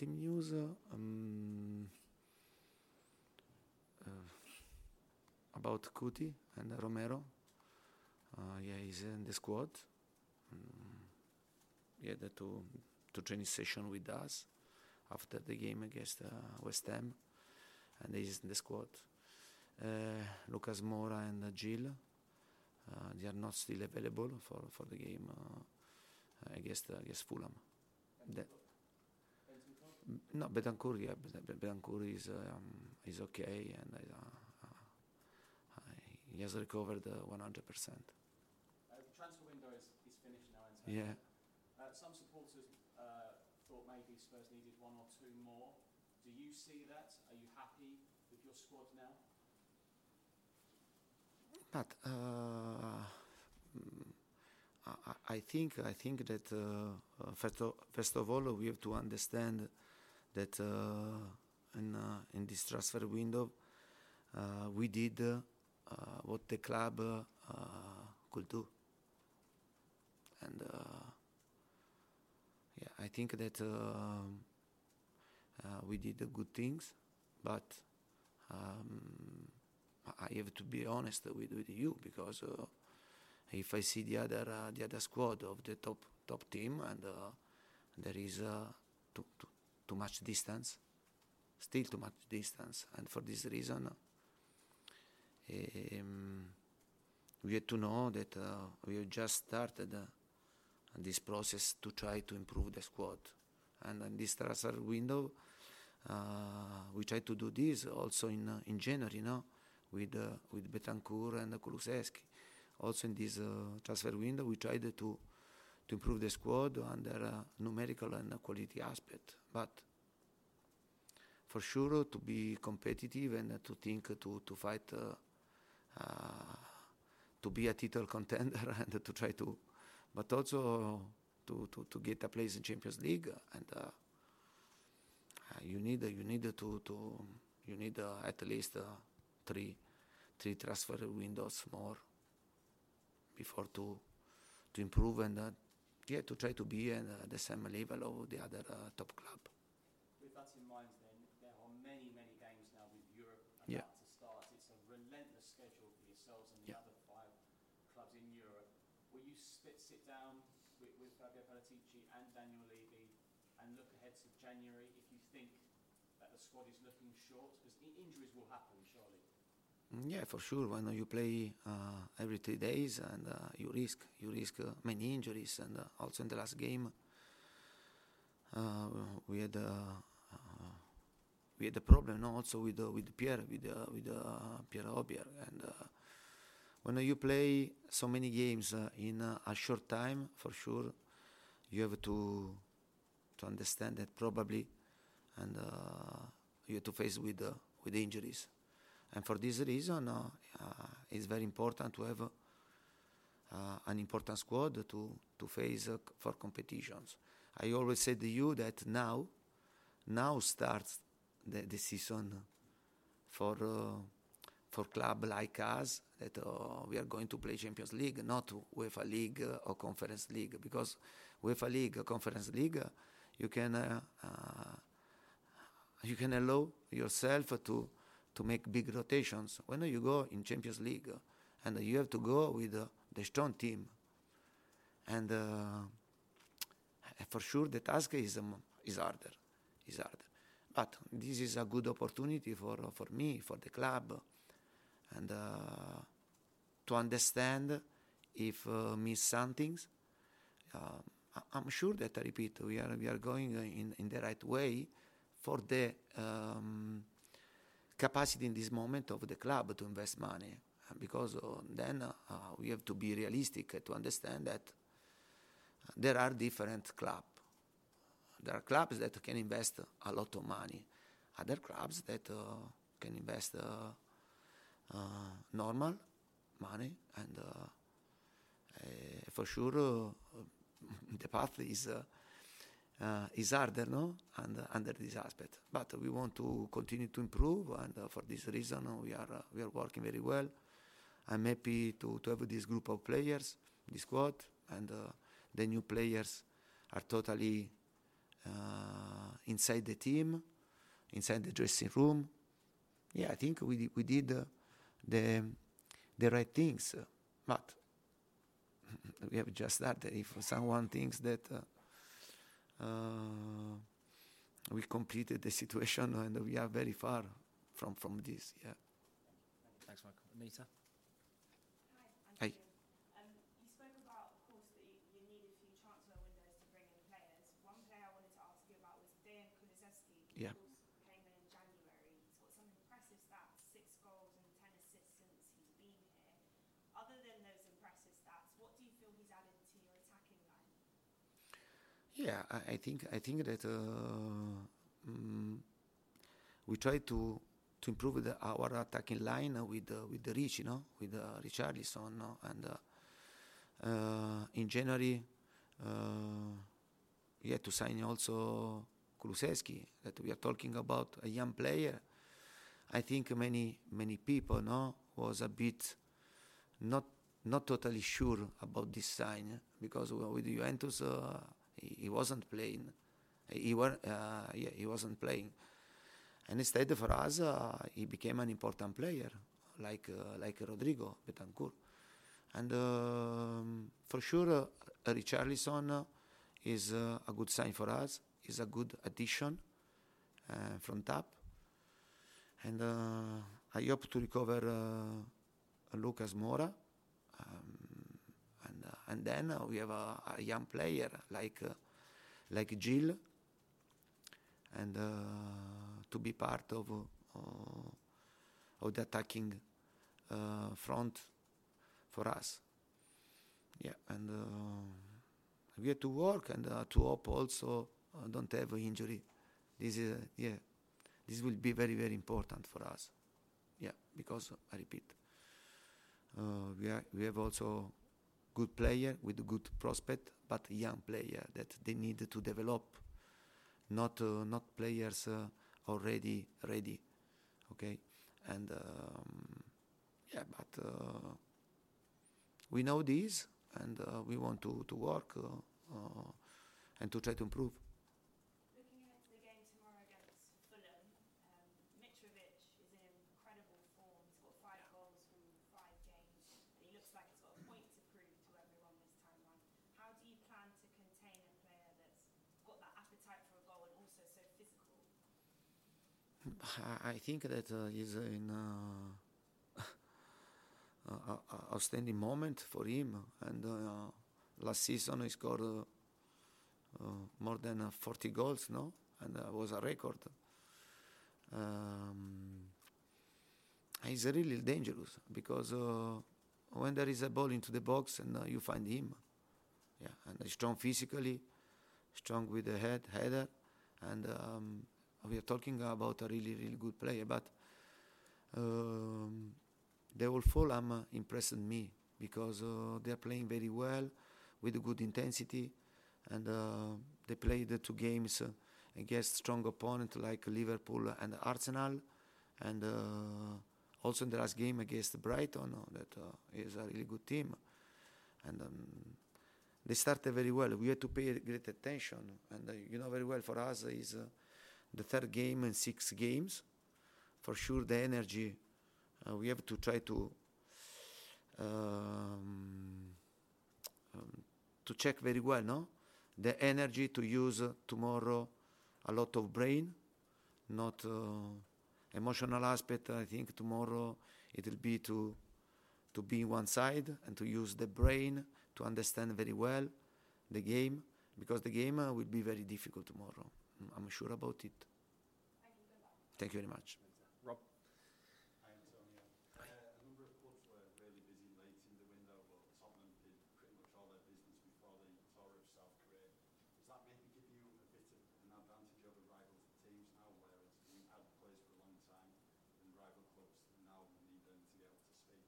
Team news um, uh, about Cuti and Romero. Uh, yeah, he's in the squad. Um, yeah, the to to training session with us after the game against uh, West Ham, and he's in the squad. Uh, Lucas Moura and Gil, uh, they are not still available for, for the game uh, against against Fulham. The- no, Bentancur, yeah, Bet- Bet- Bentancur is um, is okay, and uh, uh, he has recovered uh, 100%. Uh, the transfer window is, is finished now. Yeah. Uh, some supporters uh, thought maybe Spurs needed one or two more. Do you see that? Are you happy with your squad now? But uh, mm, I, I- think I think that uh, first, of, first of all we have to understand that uh, in uh, in this transfer window uh, we did what the club could do, and yeah, I think that we did good things, but. Um, I have to be honest with, with you because uh, if I see the other uh, the other squad of the top top team and uh, there is uh, too, too too much distance, still too much distance, and for this reason, um, we had to know that uh, we just started uh, this process to try to improve the squad, and in this transfer window, uh, we try to do this also in uh, in January, no with uh, with Bentancur and Kulusevski. Also in this uh, transfer window, we tried to to improve the squad under numerical and quality aspect. But for sure, to be competitive and to think to to fight uh, uh, to be a title contender and to try to, but also to, to, to get a place in Champions League and. Uh, you need you need to to you need at least three three transfer windows more before to to improve and uh, yeah to try to be at uh, the same level of the other uh, top club. With that in mind, then, there are many, many games now with Europe about Yeah. to start. It's a relentless schedule for yourselves and the Yeah. other five clubs in Europe. Will you spit, sit down with, with Fabio Paratici and Daniel Levy and look ahead to January if you think that the squad is looking short? Because injuries will happen, surely. Mm, Yeah, for sure. When you play uh, every three days and uh, you risk you risk uh, many injuries, and uh, also in the last game, uh, we had uh, we had a problem no? also with with Pierre with with Pierre Højbjerg, and when you play so many games in a short time, for sure, you have to to understand that probably, and you have to face with with injuries, and for this reason, uh, uh, it's very important to have an important squad to to face for competitions. I always said to you that now, now starts the, the season for for club like us that uh, we are going to play Champions League, not UEFA League or Conference League, because UEFA League or Conference League, you can uh, uh, you can allow yourself to to make big rotations. When you go in Champions League, and you have to go with the strong team, and for sure the task is um, is harder, is harder. But this is a good opportunity for for me, for the club and uh, to understand if uh, miss something. Uh, I'm sure that I repeat we are we are going in, in the right way for the um, capacity in this moment of the club to invest money because uh, then uh, we have to be realistic to understand that there are different clubs. There are clubs that can invest a lot of money, other clubs that uh, can invest uh, normal money, and uh, eh, for sure uh, the path is. Uh, is harder, no, and, under this aspect. But we want to continue to improve, and uh, for this reason, we are uh, we are working very well. I'm happy to, to have this group of players, this squad, and the new players are totally inside the team, inside the dressing room. Yeah, I think we we did the the right things. But we have just started. If someone thinks that uh, uh, Uh, we completed the situation and we are very far from from this, yeah. Thanks, Michael. Anita. Hi. Yeah. Yeah, I, I think I think that uh, mm, we try to to improve the, our attacking line with uh, with the Rich, you know, with uh, Richarlison, no? and uh, uh, in January uh, we had to sign also Kulusevski. That we are talking about a young player. I think many many people, no, was a bit not not totally sure about this sign because with Juventus he, wasn't playing. He were uh, yeah, he wasn't playing, and instead for us uh, he became an important player, like uh, like Rodrigo Bentancur, and um, for sure uh, Richarlison is uh, a good sign for us. Is a good addition uh, from top, and I hope to recover Lucas Moura. Um, and then uh, we have a, a, young player like uh, like Gil, and uh, to be part of of the attacking front for us. Yeah, and we have to work and to hope also don't have injury. This is yeah, this will be very very important for us. Yeah, because I repeat, uh, we, are, we have also good player with good prospect, but young player that they need to develop, not uh, not players uh, already ready. Okay, and um, yeah, but uh, we know this, and uh, we want to to work uh, uh, and to try to improve. I think that uh, is an uh, outstanding moment for him. And uh, last season he scored uh, uh, more than 40 goals, no? And that was a record. Um, he's really dangerous because when there is a ball into the box and uh, you find him. Yeah, and strong physically, strong with the head, header, and um, we are talking about a really, really good player. But um, the whole Fulham uh, impressed me because uh, they are playing very well with good intensity, and uh, they played the two games uh, against strong opponents like Liverpool and Arsenal, and uh, also in the last game against Brighton, uh, that is a really good team, and. Um, they started very well. We had to pay great attention, and you know very well for us is the third game and six games. For sure, the energy uh, we have to try to um, um, to check very well, no? The energy to use tomorrow a lot of brain, not uh, emotional aspect. I think tomorrow it will be to to be one side and to use the brain to understand very well the game because the game uh, will be very difficult tomorrow. I'm sure about it. Thank you very much. Rob? Hi, Antonio. Uh, a number of clubs were really busy late in the window, but Tottenham did pretty much all their business before the tour of South Korea. Does that maybe give you a bit of an advantage over rival teams now, whereas you've had players for a long time and rival clubs now need them to get up to speed?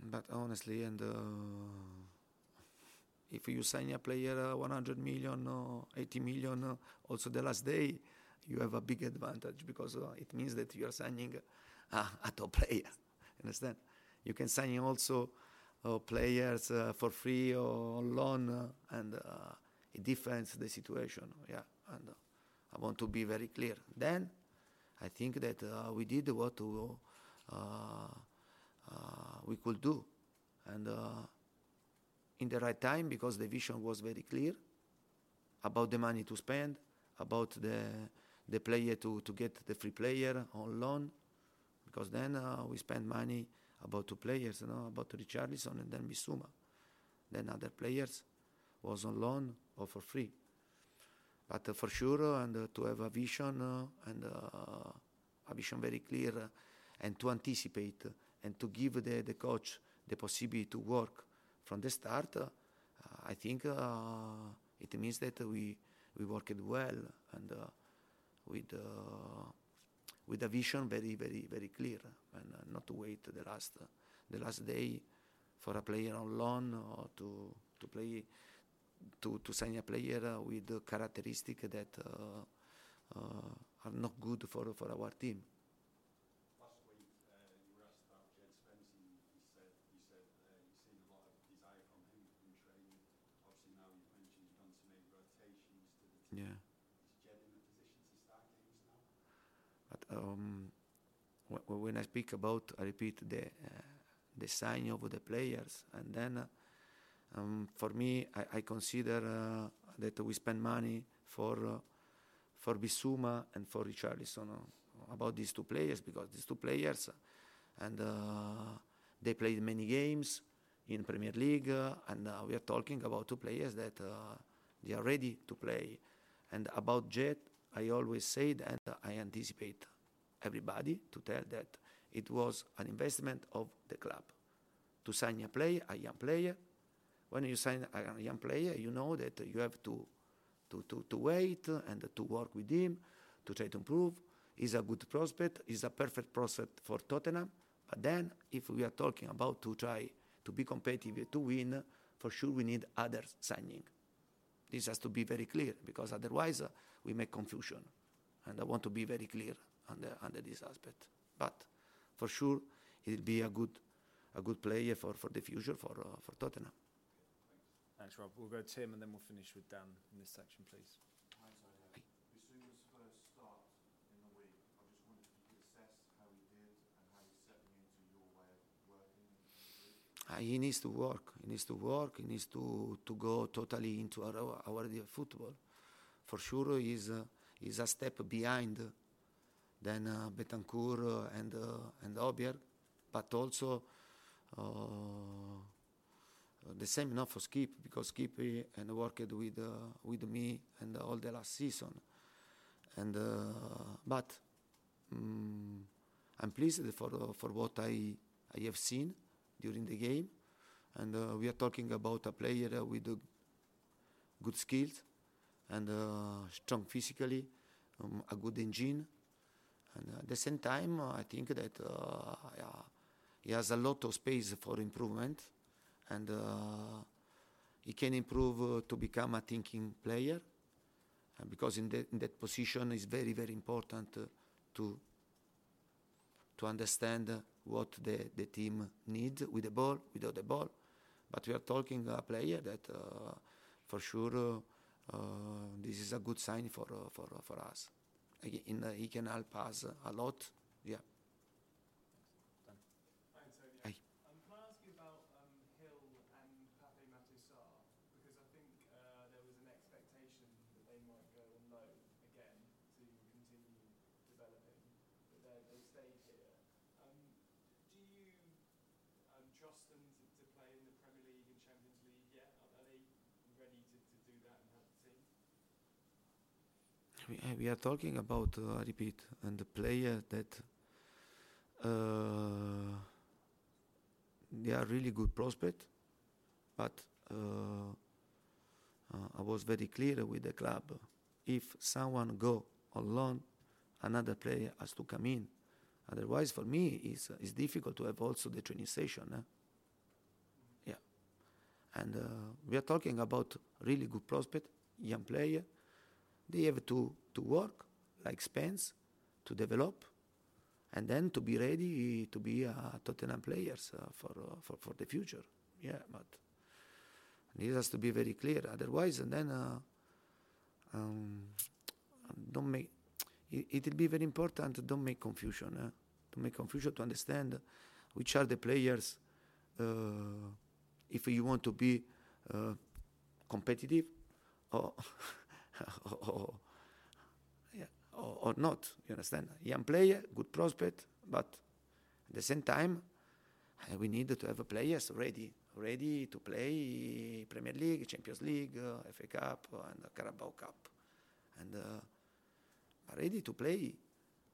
But honestly, and uh, if you sign a player uh, 100 million or 80 million, uh, also the last day, you have a big advantage because uh, it means that you are signing a, a top player. Understand? You can sign also uh, players uh, for free or on loan, uh, and it defends the situation. Yeah, and I want to be very clear. Then, I think that we did what we could do, and in the right time because the vision was very clear about the money to spend, about the the player to, to get the free player on loan, because then uh, we spend money about two players, you know, about Richarlison and then Bissouma. Then other players was on loan or for free. But uh, for sure, uh, and uh, to have a vision uh, and uh, a vision very clear and to anticipate and to give the, the coach the possibility to work from the start, I think it means that we, we worked well and with uh, with a vision very very very clear and uh, not to wait the last uh, the last day for a player on loan or to to play to to sign a player with characteristics that are not good for for our team. Last week, uh, you were asked about Jed Spence, and he said, you said uh, you've seen a lot of desire from him in training. Obviously, now you've mentioned he's gone to make rotations to the team. Yeah. Um, when I speak about, I repeat the uh, the sign of the players, and then uh, um, for me, I, I consider uh, that we spend money for uh, for Bissouma and for Richarlison uh, about these two players because these two players, and uh, they played many games in Premier League, and we are talking about two players that they are ready to play. And about Jet, I always said, and I anticipate everybody to tell that it was an investment of the club to sign a player, a young player. When you sign a young player, you know that you have to, to, to, to wait and to work with him to try to improve. He's a good prospect. He's a perfect prospect for Tottenham. But then, if we are talking about to try to be competitive to win, for sure we need other signing. This has to be very clear because otherwise uh, we make confusion. And I want to be very clear under under this aspect. But for sure, it'll be a good a good player for, for the future for uh, for Tottenham. Thanks, Rob. We'll go to Tim and then we'll finish with Dan in this section, please. Hi, sorry. Bissouma's first start in the week, I just wondered if you could assess how he did and how he's settling into your way of working. Uh, he needs to work. He needs to work. He needs to, to go totally into our, our football. For sure, he's, uh, he's a step behind then uh, Bentancur and uh, and Højbjerg, but also uh, the same not for Skip because Skip and worked with with me and all the last season, and but um, I'm pleased for for what I I have seen during the game. And uh, we are talking about a player with uh, good skills and uh, strong physically, um, a good engine. And at the same time, uh, I think that uh, yeah, he has a lot of space for improvement. And uh, he can improve to become a thinking player. Uh, because in, the, in, that position it's very very important uh, to to understand what the, the team needs with the ball without the ball. But we are talking a player that uh, for sure this is a good sign for for for us Again, he can help us a lot? Yeah we, we are talking about, uh, I repeat, and the player that uh, they are really good prospect, but uh, I was very clear with the club. If someone go alone, another player has to come in. Otherwise, for me, it's, it's difficult to have also the training session. Eh? Yeah. And uh, we are talking about really good prospect, young player, they have to, to work like Spence to develop and then to be ready to be uh, Tottenham players uh, for, uh, for, for the future. Yeah, but this has to be very clear. Otherwise, and then uh, um, don't make it, will be very important. Don't make confusion. Eh? To make confusion to understand which are the players. Uh, if you want to be uh, competitive, or or, yeah, or, or, not. You understand? Young player, good prospect, but at the same time, uh, we need to have players ready, ready to play Premier League, Champions League, uh, FA Cup, and Carabao Cup, and uh, ready to play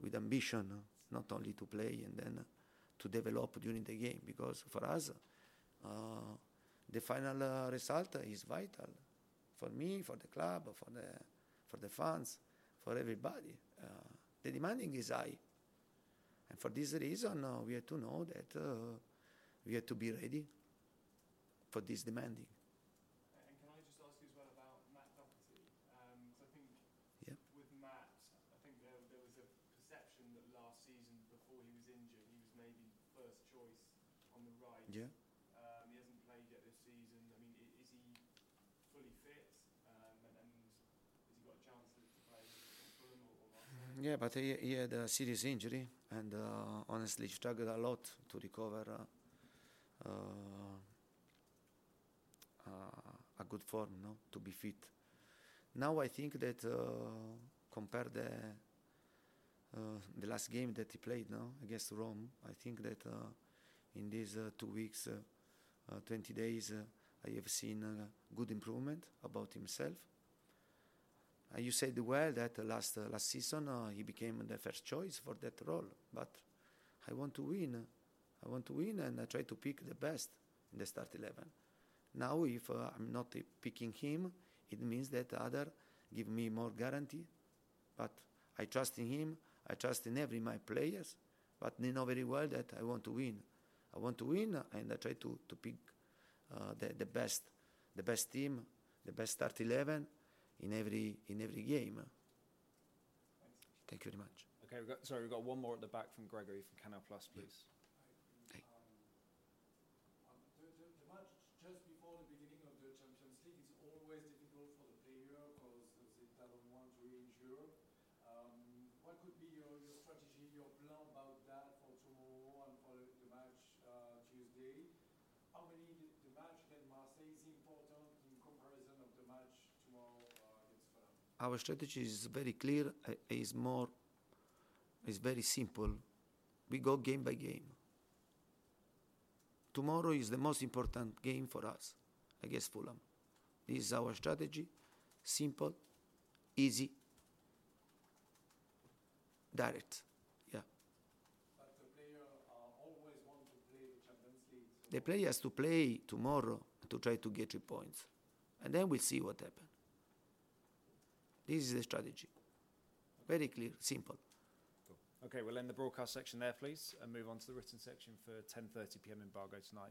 with ambition, not only to play and then to develop during the game. Because for us, uh, the final uh, result is vital for me, for the club, for the for the fans, for everybody. Uh, the demanding is high, and for this reason, uh, we have to know that uh, we have to be ready for this demanding. And can I just ask you as well about Matt Doherty? Um, I think yeah. with Matt, I think there, there was a perception that last season, before he was injured, he was maybe first choice on the right. Yeah. Yeah, but he, he, had a serious injury and uh, honestly struggled a lot to recover uh, uh, a good form, no, to be fit. Now I think that uh, compared the uh, the last game that he played, no, against Rome, I think that uh, in these two weeks, 20 days, I have seen a good improvement about himself uh, you said well that last uh, last season uh, he became the first choice for that role, but I want to win. I want to win, and I try to pick the best in the start eleven. Now, if I'm not picking him, it means that other give me more guarantee. But I trust in him. I trust in every my players. But they know very well that I want to win. I want to win, and I try to to pick uh, the the best the best team, the best start eleven, in every in every game. Thank you very much. Okay, we've got, sorry, we've got one more at the back from Gregory from Canal Plus, please. Hey. Um, the, the, the, match just before the beginning of the Champions League is always difficult for the player because they don't want to injure. Um, what could be your, your strategy, your plan about that for tomorrow and for the, the match uh, Tuesday? How many the, the match against Marseille is important in comparison of the match tomorrow? Our strategy is very clear, uh, is more, is very simple. We go game by game. Tomorrow is the most important game for us against Fulham. This is our strategy, simple, easy, direct. Yeah. But the player uh, always want to play the Champions League, so The player has to play tomorrow to try to get three points. And then we'll see what happens. This is the strategy. Very clear, simple. Okay, we'll end the broadcast section there, please, and move on to the written section for 10:30 p.m. embargo tonight.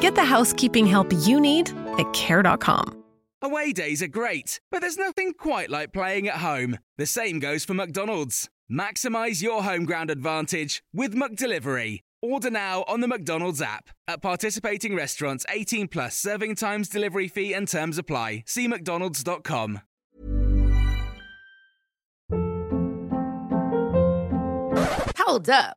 Get the housekeeping help you need at care.com. Away days are great, but there's nothing quite like playing at home. The same goes for McDonald's. Maximize your home ground advantage with McDelivery. Order now on the McDonald's app. At participating restaurants, 18 plus serving times, delivery fee, and terms apply. See McDonald's.com. Hold up.